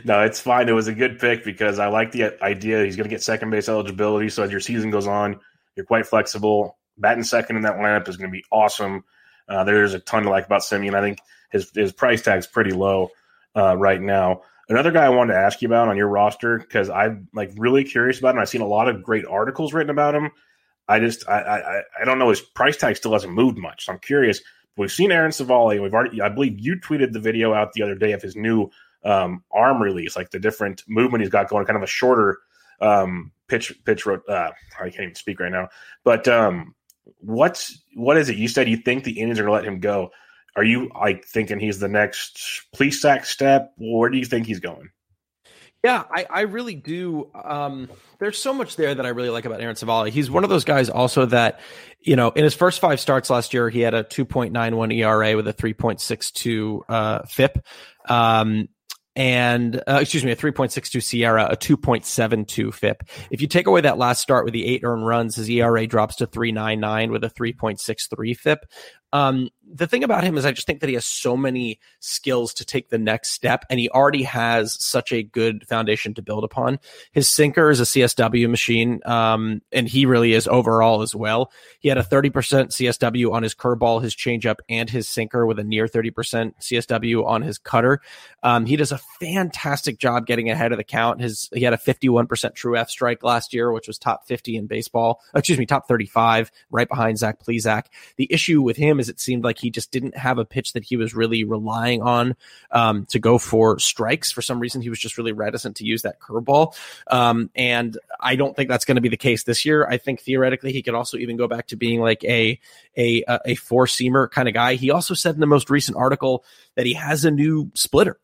no, it's fine. It was a good pick because I like the idea. He's going to get second base eligibility. So as your season goes on, you're quite flexible batting second in that lineup is going to be awesome. Uh, there's a ton to like about Semien. I think his his price tag's pretty low uh, right now. Another guy I wanted to ask you about on your roster because I'm like really curious about him. I've seen a lot of great articles written about him. I just I I, I don't know his price tag still hasn't moved much. So I'm curious. We've seen Aaron Civale. We've already I believe you tweeted the video out the other day of his new um, arm release, like the different movement he's got going, kind of a shorter um, pitch pitch. Uh, I can't even speak right now, but um, what's what is it? You said you think the Indians are going to let him go. Are you like thinking he's the next Plesac step? Where do you think he's going? Yeah, I, I really do. Um, there's so much there that I really like about Aaron Civale. He's one of those guys also that, you know, in his first five starts last year, he had a 2.91 ERA with a 3.62 uh, FIP. Um, and uh, excuse me, a 3.62 SIERA, a 2.72 FIP. If you take away that last start with the eight earned runs, his ERA drops to 3.99 with a 3.63 FIP. Um, the thing about him is I just think that he has so many skills to take the next step and he already has such a good foundation to build upon. His sinker is a CSW machine. Um, and he really is overall as well. He had a 30% CSW on his curveball, his changeup and his sinker with a near 30% CSW on his cutter. Um, he does a fantastic job getting ahead of the count. His, he had a 51% true F strike last year, which was top 50 in baseball. Excuse me, top 35 right behind Zach Plesac. The issue with him is it seemed like he just didn't have a pitch that he was really relying on um, to go for strikes. For some reason, he was just really reticent to use that curveball. Um, and I don't think that's going to be the case this year. I think theoretically he could also even go back to being like a a a four seamer kind of guy. He also said in the most recent article that he has a new splitter.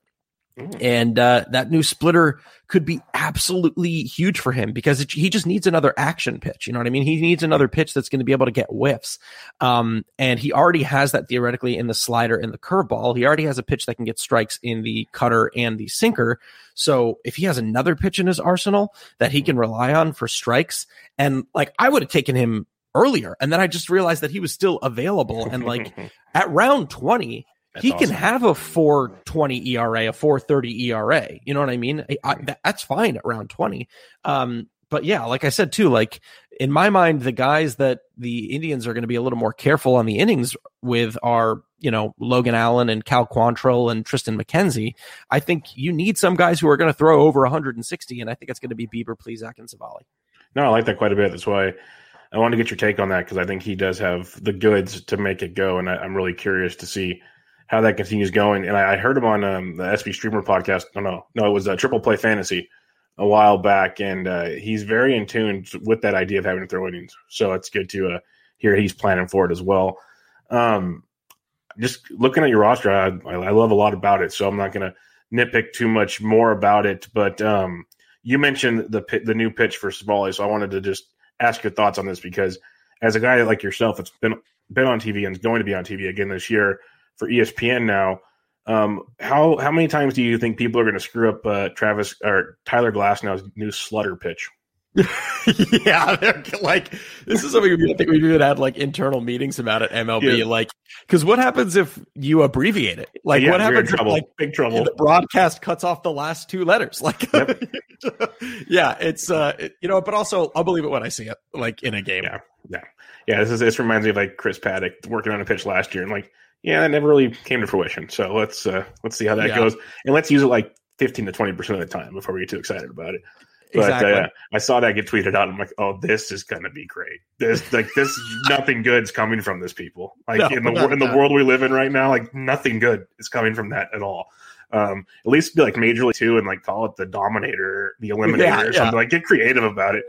And uh, that new splitter could be absolutely huge for him because it, he just needs another action pitch. You know what I mean? He needs another pitch that's going to be able to get whiffs. Um, and he already has that theoretically in the slider and the curveball. He already has a pitch that can get strikes in the cutter and the sinker. So if he has another pitch in his arsenal that he can rely on for strikes, and like I would have taken him earlier, and then I just realized that he was still available. And like at round 20, that's he awesome. can have a 420 ERA, a 430 ERA. You know what I mean? I, I, that's fine at round 20. Um, but yeah, like I said too, like in my mind, the guys that the Indians are going to be a little more careful on the innings with are, you know, Logan Allen and Cal Quantrill and Tristan McKenzie. I think you need some guys who are going to throw over 160, and I think it's going to be Bieber, Plesac, and Civale. No, I like that quite a bit. That's why I want to get your take on that because I think he does have the goods to make it go, and I, am really curious to see how that continues going. And I, I heard him on um, the SB Streamer podcast. No, no, no, it was a uh, Triple Play Fantasy a while back, and uh, he's very in tune with that idea of having to throw innings. So it's good to uh, hear he's planning for it as well. Um, just looking at your roster, I, I, love a lot about it. So I'm not going to nitpick too much more about it. But um, you mentioned the the new pitch for Civale, so I wanted to just ask your thoughts on this because as a guy like yourself, that's been been on TV and is going to be on TV again this year for ESPN now. Um, how how many times do you think people are going to screw up uh, Travis or Tyler Glasnow's new slutter pitch? yeah, they're like this is something I think we've even had like internal meetings about at MLB. Yeah. Like, because what happens if you abbreviate it? Like, yeah, what happens? If, like, big trouble. The broadcast cuts off the last two letters. Like, yep. yeah, it's uh, it, you know, but also I'll believe it when I see it, like in a game. Yeah, yeah, yeah. This is this reminds me of like Chris Paddack working on a pitch last year, and like, yeah, that never really came to fruition. So let's uh let's see how that yeah. goes, and let's use it like fifteen to twenty percent of the time before we get too excited about it. But exactly. uh, I saw that get tweeted out. I'm like, oh, this is gonna be great. This like this nothing good's coming from this people. Like no, in the in the world we live in right now, like nothing good is coming from that at all. Um, at least be like Major League Two and like call it the Dominator, the Eliminator, yeah, or something. Yeah. Like get creative about it.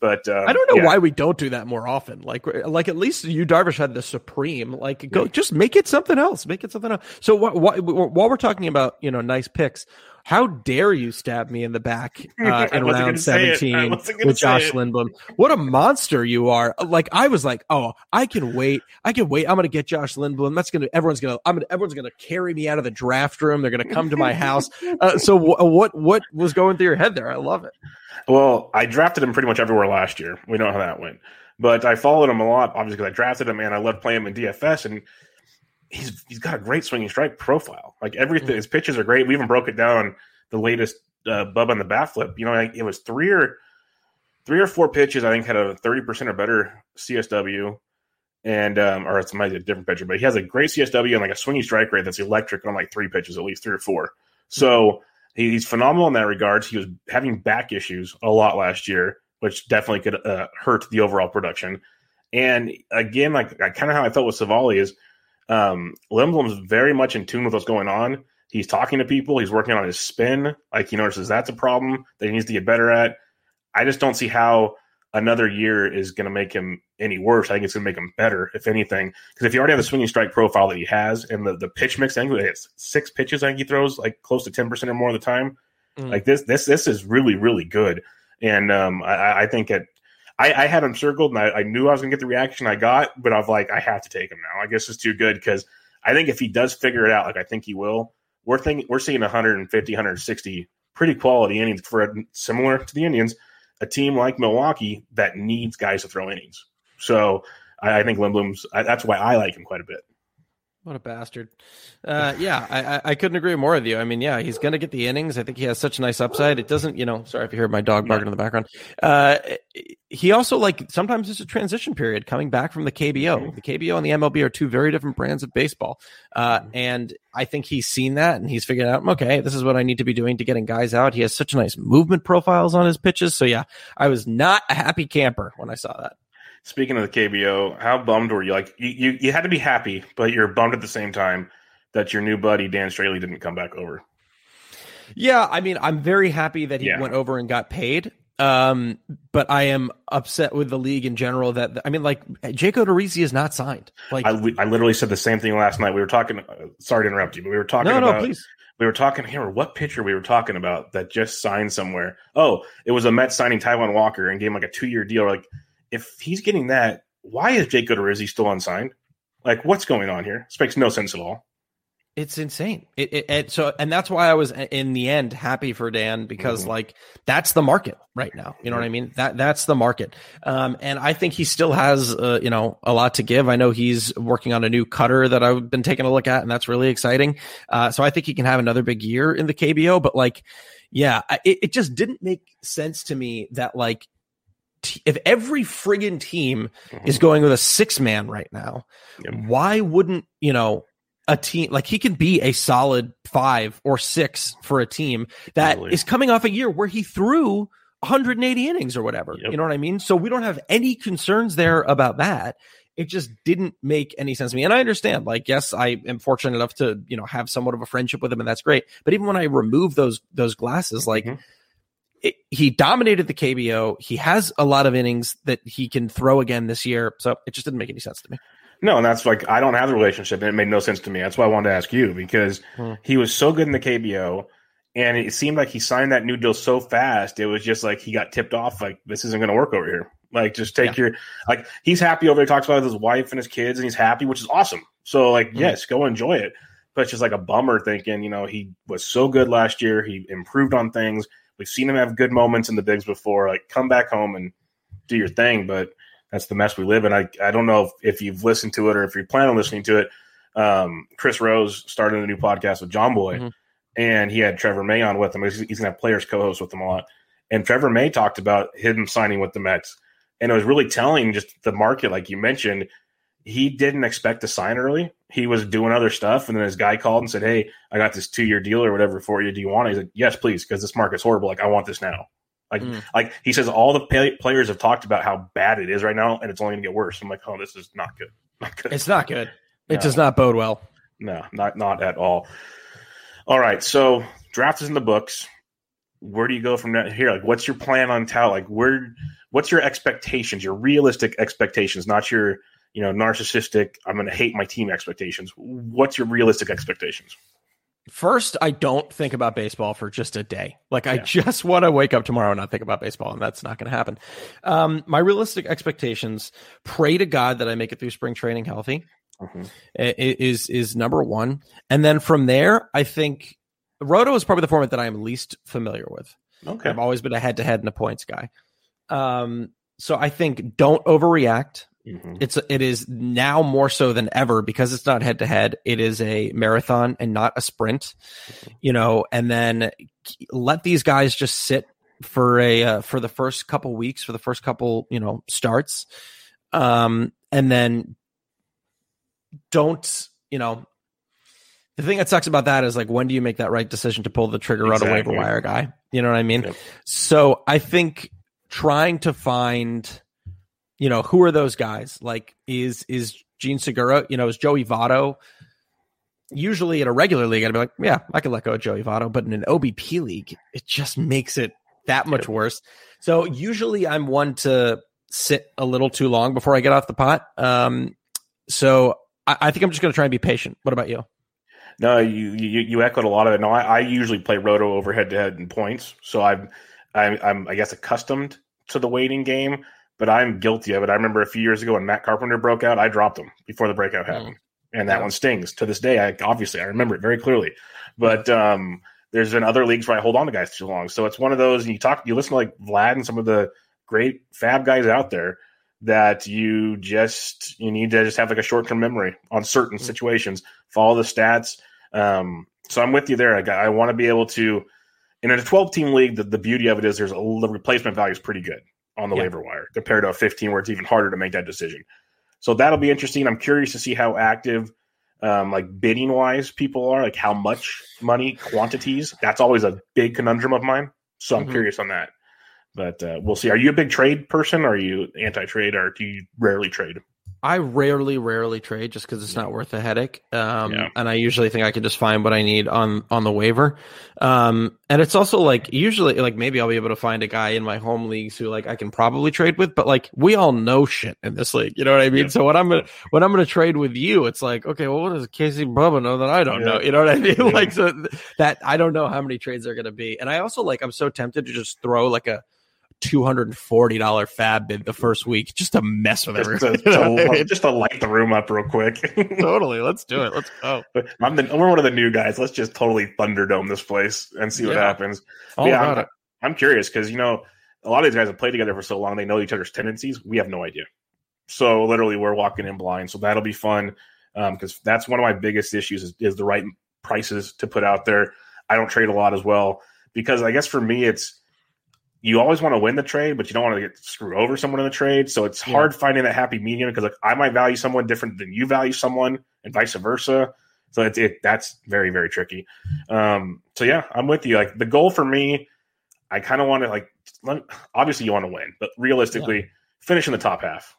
But um, I don't know yeah. why we don't do that more often. Like, like at least Yu Darvish had the supreme. Like, go just make it something else. Make it something else. So wh- wh- while we're talking about you know nice picks, how dare you stab me in the back uh, in round 17 with Josh. Lindblom? What a monster you are. Like, I was like, oh, I can wait. I can wait. I'm going to get Josh Lindblom. That's going to, everyone's going to, I'm going to, everyone's going to carry me out of the draft room. They're going to come to my house. Uh, so w- what, what was going through your head there? I love it. Well, I drafted him pretty much everywhere last year. We know how that went. But I followed him a lot, obviously, because I drafted him and I loved playing him in DFS. And he's he's got a great swinging strike profile. Like everything, mm-hmm. his pitches are great. We even broke it down the latest uh, Bub on the bat flip. You know, like it was three or three or four pitches. I think had a thirty percent or better CSW, and um, or it's might be a different pitcher, but he has a great CSW and like a swinging strike rate that's electric on like three pitches, at least three or four. So he's phenomenal in that regards. He was having back issues a lot last year, which definitely could uh, hurt the overall production. And again, like I kind of how I felt with Civale is um, Lindblom's very much in tune with what's going on. He's talking to people. He's working on his spin. Like he notices that's a problem that he needs to get better at. I just don't see how another year is going to make him any worse. I think it's going to make him better, if anything. Because if you already have the swinging strike profile that he has and the, the pitch mix, I think it's six pitches. I think he throws like close to ten percent or more of the time. Mm. Like this, this, this is really, really good. And um, I, I think at I, I had him circled, and I, I knew I was going to get the reaction I got, but I was like, I have to take him now. I guess it's too good because I think if he does figure it out, like I think he will, we're thinking we're seeing 150, 160 pretty quality innings for a, similar to the Indians, a team like Milwaukee that needs guys to throw innings. So I, I think Lindblom's that's why I like him quite a bit. What a bastard. Uh, yeah, I, I couldn't agree more with you. I mean, yeah, he's going to get the innings. I think he has such a nice upside. It doesn't, you know, sorry if you hear my dog barking yeah. in the background. Uh, he also, like, sometimes it's a transition period coming back from the KBO. Mm-hmm. The KBO and the MLB are two very different brands of baseball. Uh, mm-hmm. and I think he's seen that and he's figured out, okay, this is what I need to be doing to getting guys out. He has such nice movement profiles on his pitches. So, yeah, I was not a happy camper when I saw that. Speaking of the KBO, how bummed were you? Like you, you, you had to be happy, but you're bummed at the same time that your new buddy Dan Straily didn't come back over. Yeah, I mean, I'm very happy that he yeah. went over and got paid. Um, but I am upset with the league in general. That I mean, like Jake Odorizzi is not signed. Like I, I literally said the same thing last night. We were talking. Uh, sorry to interrupt you, but we were talking. No, about, no, please. We were talking here. What pitcher we were talking about that just signed somewhere? Oh, it was a Mets signing Taijuan Walker and gave him like a two year deal. Like if he's getting that, why is Jake Odorizzi still unsigned? Like, what's going on here? This makes no sense at all. It's insane. It, it, it, so, and that's why I was in the end happy for Dan because mm-hmm. like that's the market right now. You know what I mean? That that's the market. Um, and I think he still has uh, you know a lot to give. I know he's working on a new cutter that I've been taking a look at, and that's really exciting. Uh, so I think he can have another big year in the KBO. But like, yeah, it, it just didn't make sense to me that like if every friggin' team mm-hmm. is going with a six man right now, yep. why wouldn't you know a team like he can be a solid five or six for a team that is coming off a year where he threw 180 innings or whatever. Yep. You know what I mean? So we don't have any concerns there about that. It just didn't make any sense to me. And I understand, like, yes, I am fortunate enough to, you know, have somewhat of a friendship with him, and that's great. But even when I remove those those glasses, like Mhm. It, he dominated the KBO. He has a lot of innings that he can throw again this year. So it just didn't make any sense to me. No, and that's like I don't have the relationship, and it made no sense to me. That's why I wanted to ask you because Hmm. he was so good in the KBO, and it seemed like he signed that new deal so fast. It was just like he got tipped off. Like this isn't going to work over here. Like just take your like he's happy over there. Talks about his wife and his kids, and he's happy, which is awesome. So like Hmm. yes, go enjoy it. But it's just like a bummer thinking, you know, he was so good last year. He improved on things. We've seen him have good moments in the bigs before. Like come back home and do your thing. But that's the mess we live in. I, I don't know if, if you've listened to it or if you plan on listening to it. Um, Chris Rose started a new podcast with John Boy, Mhm. and he had Trevor May on with him. He's, he's going to have players co host with him a lot. And Trevor May talked about him signing with the Mets. And it was really telling just the market, like you mentioned. He didn't expect to sign early. He was doing other stuff. And then his guy called and said, Hey, I got this two year deal or whatever for you. Do you want it? He's like, Yes, please, because this market's horrible. Like, I want this now. Like, Mm. like he says, all the pay- players have talked about how bad it is right now, and it's only going to get worse. I'm like, oh, this is not good. Not good. It's not good. It No. does not bode well. no, not not at all. All right, so draft is in the books. Where do you go from here? Like, what's your plan on Tout? Like, where? What's your expectations? Your realistic expectations, not your you know narcissistic. I'm going to hate my team expectations. What's your realistic expectations? First, I don't think about baseball for just a day. Like I just want to wake up tomorrow and not think about baseball, and that's not going to happen. Um, my realistic expectations: pray to God that I make it through spring training healthy. Mhm. is is number one, and then from there, I think Roto is probably the format that I am least familiar with. Okay, I've always been a head to head and a points guy. Um, so I think don't overreact. Mhm. It's it is now more so than ever because it's not head to head. It is a marathon and not a sprint. You know, and then let these guys just sit for a uh, for the first couple weeks, for the first couple you know starts, um, and then don't you know. The thing that sucks about that is like when do you make that right decision to pull the trigger on a Exactly. waiver wire guy? You know what I mean? Yep. So I think trying to find, you know, who are those guys? Like, is is Jean Segura? You know, is Joey Votto? Usually in a regular league, I'd be like, yeah, I can let go of Joey Votto, but in an OBP league, it just makes it that much worse. So usually I'm one to sit a little too long before I get off the pot. Um, so I, I think I'm just going to try and be patient. What about you? No, you, you you echoed a lot of it. No, I, I usually play roto over head to head in points, so I'm I'm I'm I guess accustomed to the waiting game, but I'm guilty of it. I remember a few years ago when Matt Carpenter broke out, I dropped him before the breakout happened, and that Yeah. one stings to this day. I obviously I remember it very clearly, but um, there's been other leagues where I hold on to guys too long, so it's one of those. And you talk, you listen to like Vlad and some of the great fab guys out there that you just you need to just have like a short term memory on certain Mm. situations. Follow the stats. Um, so I'm with you there. I, I want to be able to. In a 12 team league, the, the beauty of it is there's a the replacement value is pretty good on the Yeah. waiver wire compared to a 15 where it's even harder to make that decision. So that'll be interesting. I'm curious to see how active, um, like bidding wise, people are. Like how much money, quantities. That's always a big conundrum of mine. So I'm Mhm. curious on that. But uh, we'll see. Are you a big trade person? Or are you anti trade, or do you rarely trade? I rarely, rarely trade just because it's not worth the headache. Um, Yeah. and I usually think I can just find what I need on on the waiver. Um, and it's also like usually like maybe I'll be able to find a guy in my home leagues who like I can probably trade with, but like we all know shit in this league. You know what I mean? Yeah. So when I'm gonna when I'm gonna trade with you, it's like okay, well, what does Casey Bubba know that I don't Yeah. know? You know what I mean? Like so th- that I don't know how many trades are gonna be, and I also like I'm so tempted to just throw like a. Two hundred and forty dollar fab bid the first week just to mess with Just everyone. to, You I to- mean? just to light the room up real quick. totally. Let's do it. Let's go. I'm the we're one of the new guys. Let's just totally thunderdome this place and see what happens. All yeah, about I'm, it. I'm curious because you know a lot of these guys have played together for so long; they know each other's tendencies. We have no idea. So literally, we're walking in blind. So that'll be fun um, because that's one of my biggest issues is, is the right prices to put out there. I don't trade a lot as well because I guess for me it's you always want to win the trade, but you don't want to get screwed over someone in the trade. So it's Yeah. hard finding that happy medium because like I might value someone different than you value someone, and vice versa. So it's it that's very very tricky. Um, so yeah, I'm with you. Like the goal for me, I kind of want to like. Let, obviously, you want to win, but realistically, yeah. finish in the top half.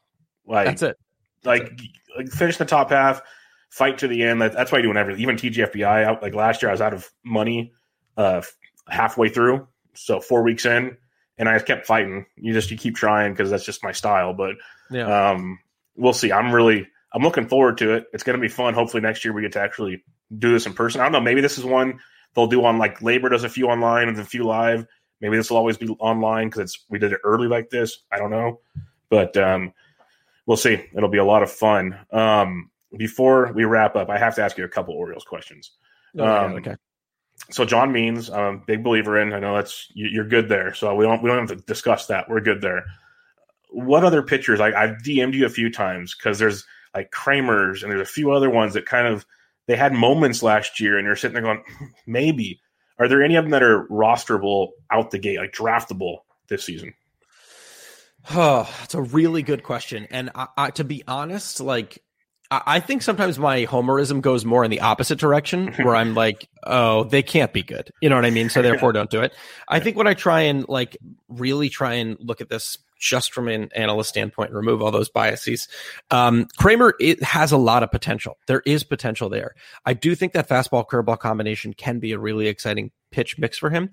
Like that's it. That's like, it. like finish the top half, fight to the end. That, that's why I do everything. Even TGFBI out like last year, I was out of money uh halfway through, so four weeks in, and I kept fighting. You just you keep trying because that's just my style. But yeah. um, we'll see. I'm really I'm looking forward to it. It's going to be fun. Hopefully next year we get to actually do this in person. I don't know. Maybe this is one they'll do on like Labor does a few online and a few live. Maybe this will always be online because it's we did it early like this. I don't know, but um, we'll see. It'll be a lot of fun. Um, before we wrap up, I have to ask you a couple Orioles questions. Oh, um, okay. So John Means, um, big believer in. I know that's you're good there. So we don't we don't have to discuss that. We're good there. What other pitchers? I've DM'd you a few times because there's like Kremer's and there's a few other ones that kind of they had moments last year, and you're sitting there going, maybe. Are there any of them that are rosterable out the gate, like draftable this season? Oh, it's a really good question. And I, I, to be honest, like I think sometimes my homerism goes more in the opposite direction, where I'm like, "Oh, they can't be good," you know what I mean? So therefore, don't do it. I think when I try and like really try and look at this just from an analyst standpoint and remove all those biases. Um, Kremer it has a lot of potential. There is potential there. I do think that fastball curveball combination can be a really exciting pitch mix for him.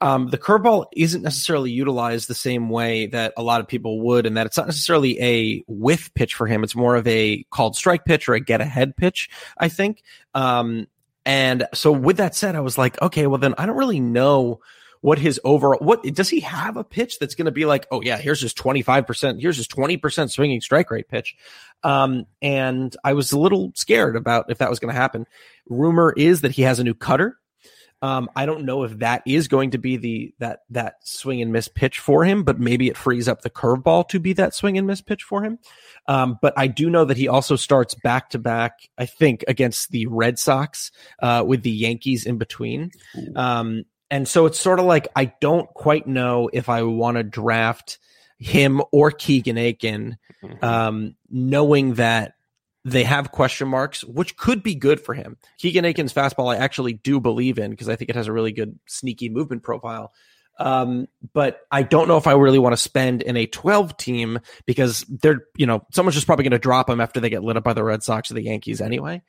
Um, the curveball isn't necessarily utilized the same way that a lot of people would, and that it's not necessarily a whiff pitch for him. It's more of a called strike pitch or a get ahead pitch, I think. Um, and so with that said, I was like, okay, well then I don't really know what his overall what does he have a pitch that's going to be like oh yeah here's his 25% here's his 20% swinging strike rate pitch um, and i was a little scared about if that was going to happen rumor is that he has a new cutter um, I don't know if that is going to be the that that swing and miss pitch for him, but maybe it frees up the curveball to be that swing and miss pitch for him. Um, but I do know that he also starts back to back. I think against the Red Sox uh, with the Yankees in between. Um, and so it's sort of like I don't quite know if I want to draft him or Keegan Akin, mm-hmm. um, knowing that they have question marks, which could be good for him. Keegan Akin's fastball, I actually do believe in because I think it has a really good sneaky movement profile. Um, but I don't know if I really want to spend in a 12 team because they're, you know, someone's just probably going to drop him after they get lit up by the Red Sox or the Yankees anyway.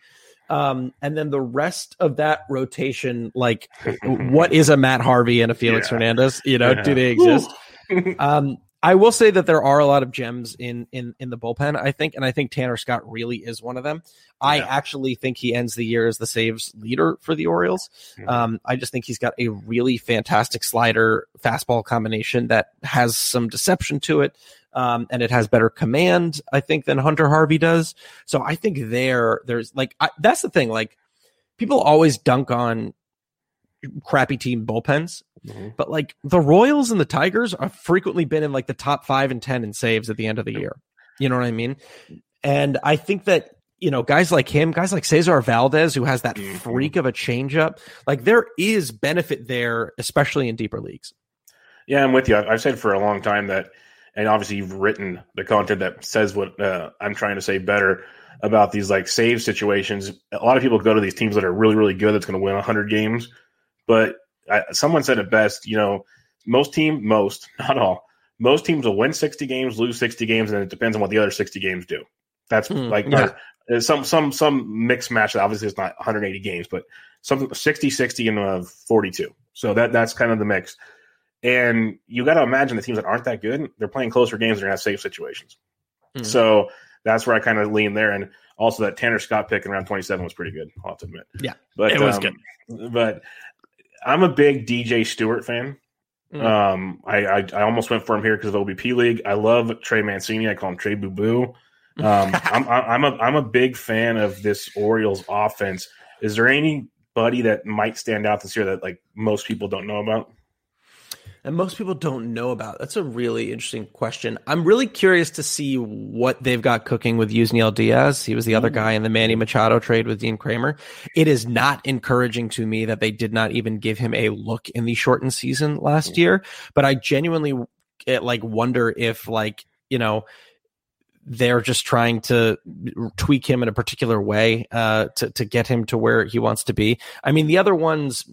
Um, and then the rest of that rotation, like what is a Matt Harvey and a Felix yeah. Hernandez? You know, yeah. do they exist? um, I will say that there are a lot of gems in in in the bullpen. I think, and I think Tanner Scott really is one of them. Yeah. I actually think he ends the year as the saves leader for the Orioles. Mm-hmm. Um, I just think he's got a really fantastic slider fastball combination that has some deception to it um, and it has better command, I think, than Hunter Harvey does. So I think there, there's like I, that's the thing. Like people always dunk on crappy team bullpens, mm-hmm. but like the Royals and the Tigers have frequently been in like the top five and ten in saves at the end of the year. You know what I mean? And I think that you know, guys like him, guys like Cesar Valdez, who has that mm-hmm. freak of a changeup, like there is benefit there, especially in deeper leagues. Yeah, I'm with you. I've said for a long time that and obviously you've written the content that says what uh, I'm trying to say better about these like save situations. A lot of people go to these teams that are really really good that's going to win 100 games, but I, someone said it best. You know, most team, most not all, most teams will win 60 games, lose 60 games, and it depends on what the other 60 games do. That's mm, like yeah. Some some some mixed match. Obviously, it's not 180 games, but some 60 60 and uh, 42. So that that's kind of the mix. And you got to imagine the teams that aren't that good, they're playing closer games. They're going to have safe situations. Mm-hmm. So that's where I kind of lean there. And also that Tanner Scott pick in round 27 was pretty good. I'll have to admit. Yeah, but it was um, good. But I'm a big DJ Stewart fan. Mm. Um, I, I, I almost went for him here because of OBP League. I love Trey Mancini. I call him Trey Boo Boo. Um, I'm I'm a I'm a big fan of this Orioles offense. Is there anybody that might stand out this year that like most people don't know about? And most people don't know about? That's a really interesting question. I'm really curious to see what they've got cooking with Yusniel Diaz. He was the other guy in the Manny Machado trade with Dean Kremer. It is not encouraging to me that they did not even give him a look in the shortened season last year, but I genuinely eh, like wonder if like, you know, they're just trying to tweak him in a particular way uh, to to get him to where he wants to be. I mean, the other ones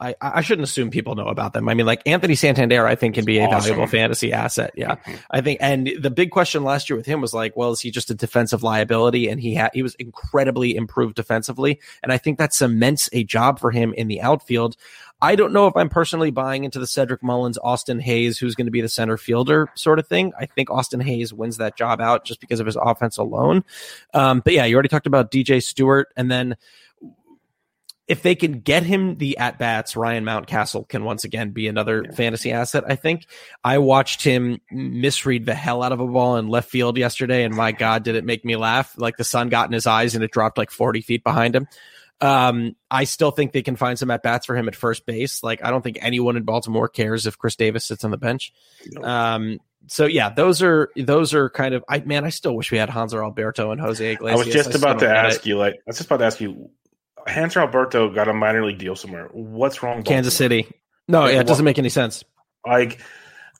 I, I shouldn't assume people know about them. I mean, like Anthony Santander, I think can be a Awesome. valuable fantasy asset. Yeah, Mhm. I think. And the big question last year with him was like, well, is he just a defensive liability? And he had he was incredibly improved defensively, and I think that cements a job for him in the outfield. I don't know if I'm personally buying into the Cedric Mullins, Austin Hays, who's going to be the center fielder sort of thing. I think Austin Hays wins that job out just because of his offense alone. Um, but yeah, you already talked about DJ Stewart, and then if they can get him the at bats, Ryan Mountcastle can once again be another Yeah. fantasy asset. I think I watched him misread the hell out of a ball in left field yesterday, and my God, did it make me laugh! Like the sun got in his eyes and it dropped like forty feet behind him. Um, I still think they can find some at bats for him at first base. Like I don't think anyone in Baltimore cares if Chris Davis sits on the bench. No. Um, so yeah, those are those are kind of. I man, I still wish we had Hanser Alberto and Jose Iglesias. I was just about to ask you, like, I was just about to ask you, Hanser Alberto got a minor league deal somewhere. What's wrong? with Kansas City. No, Like, yeah, it doesn't make any sense. Like,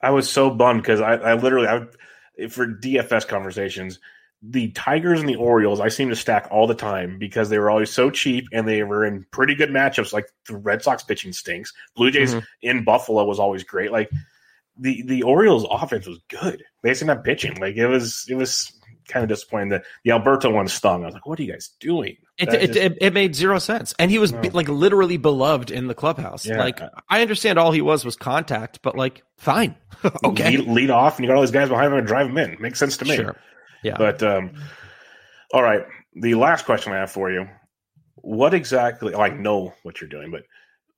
I was so bummed because I, I literally, I for DFS conversations, the Tigers and the Orioles, I seem to stack all the time because they were always so cheap and they were in pretty good matchups. Like the Red Sox pitching stinks. Blue Jays Mhm. in Buffalo was always great. Like the the Orioles offense was good. They just didn't have pitching. Like it was it was kind of disappointing that the Alberto one stung. I was like, what are you guys doing? It, it, just- it, it made zero sense. And he was No. like literally beloved in the clubhouse. Yeah. Like, I understand all he was was contact, but like, fine. okay. lead, lead off and you got all these guys behind him and drive them in. Makes sense to me. Sure. Yeah. But um, all right, the last question I have for you: What exactly? oh, I know what you're doing, but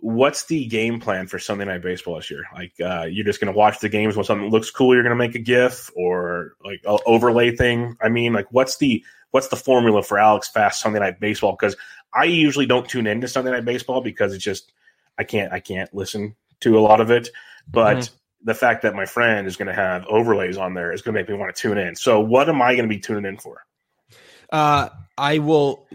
what's the game plan for Sunday Night Baseball this year? Like, uh, you're just going to watch the games when something looks cool, you're going to make a GIF or like a overlay thing. I mean, like, what's the what's the formula for Alex Fast Sunday Night Baseball? Because I usually don't tune into Sunday Night Baseball because it's just I can't I can't listen to a lot of it, but. Mhm. The fact that my friend is going to have overlays on there is going to make me want to tune in. So, what am I going to be tuning in for? Uh, I will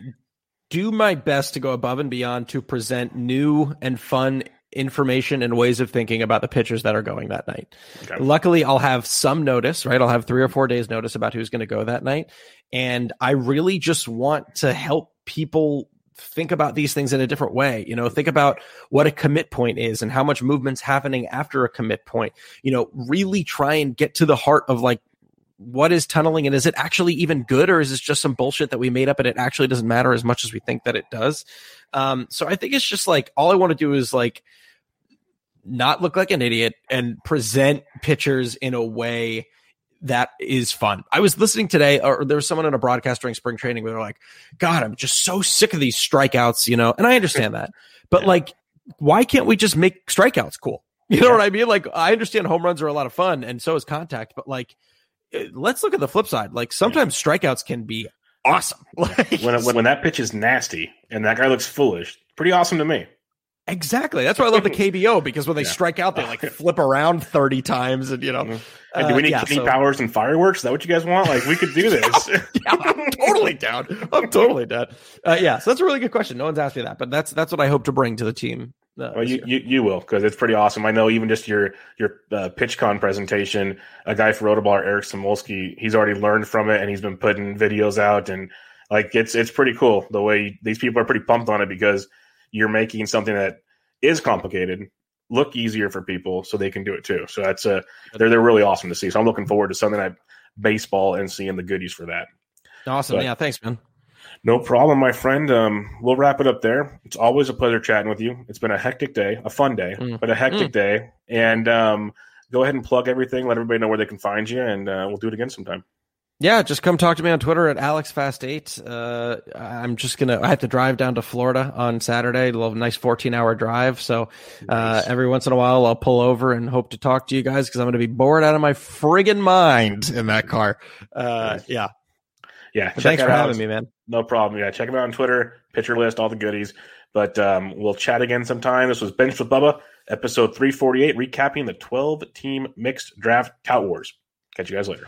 do my best to go above and beyond to present new and fun information and ways of thinking about the pitchers that are going that night. Okay. Luckily, I'll have some notice, right? I'll have three or four days notice about who's going to go that night. And I really just want to help people think about these things in a different way. You know, think about what a commit point is and how much movement's happening after a commit point. You know, really try and get to the heart of like, what is tunneling and is it actually even good or is this just some bullshit that we made up and it actually doesn't matter as much as we think that it does um so i think it's just like all i want to do is like not look like an idiot and present pictures in a way that is fun. I was listening today, or there was someone in a broadcast during spring training where they're like, God, I'm just so sick of these strikeouts, you know, and I understand that. But Yeah. like, why can't we just make strikeouts cool? You know what I mean? Like, I understand home runs are a lot of fun and so is contact, but like, let's look at the flip side. Like, sometimes strikeouts can be awesome. Like, When, when when that pitch is nasty and that guy looks foolish, pretty awesome to me. exactly. That's why I love the KBO because when they Yeah. strike out, they like flip around 30 times and, you know, Mhm. Hey, do we uh, need yeah, Kenny so- Powers and fireworks? Is that what you guys want? Like we could do this. yeah, I'm totally down. I'm totally down. Uh, yeah, so that's a really good question. No one's asked me that, but that's that's what I hope to bring to the team. Well, you, you you will because it's pretty awesome. I know even just your your uh, PitchCon presentation, a guy for RotoBaller, Eric Samulski, he's already learned from it and he's been putting videos out and like it's it's pretty cool the way these people are pretty pumped on it because you're making something that is complicated look easier for people so they can do it too. So that's a they're they're really awesome to see. So I'm looking forward to Sunday night baseball and seeing the goodies for that. awesome. but- yeah, thanks, man. No problem, my friend. Um, we'll wrap it up there. It's always a pleasure chatting with you. It's been a hectic day, a fun day, Mm. but a hectic day. And um, go ahead and plug everything. Let everybody know where they can find you, and uh, we'll do it again sometime. Yeah, just come talk to me on Twitter at AlexFast8. Uh, I'm just gonna. I have to drive down to Florida on Saturday. A little nice 14 hour drive. So uh, Nice. every once in a while, I'll pull over and hope to talk to you guys because I'm gonna be bored out of my friggin' mind in that car. Uh, Nice. yeah. Yeah, check thanks out for having Alex. me, man. No problem. Yeah, check him out on Twitter, PitcherList, all the goodies. But um, we'll chat again sometime. This was Bench with Bubba, episode 348, recapping the 12 team mixed draft tout wars. Catch you guys later.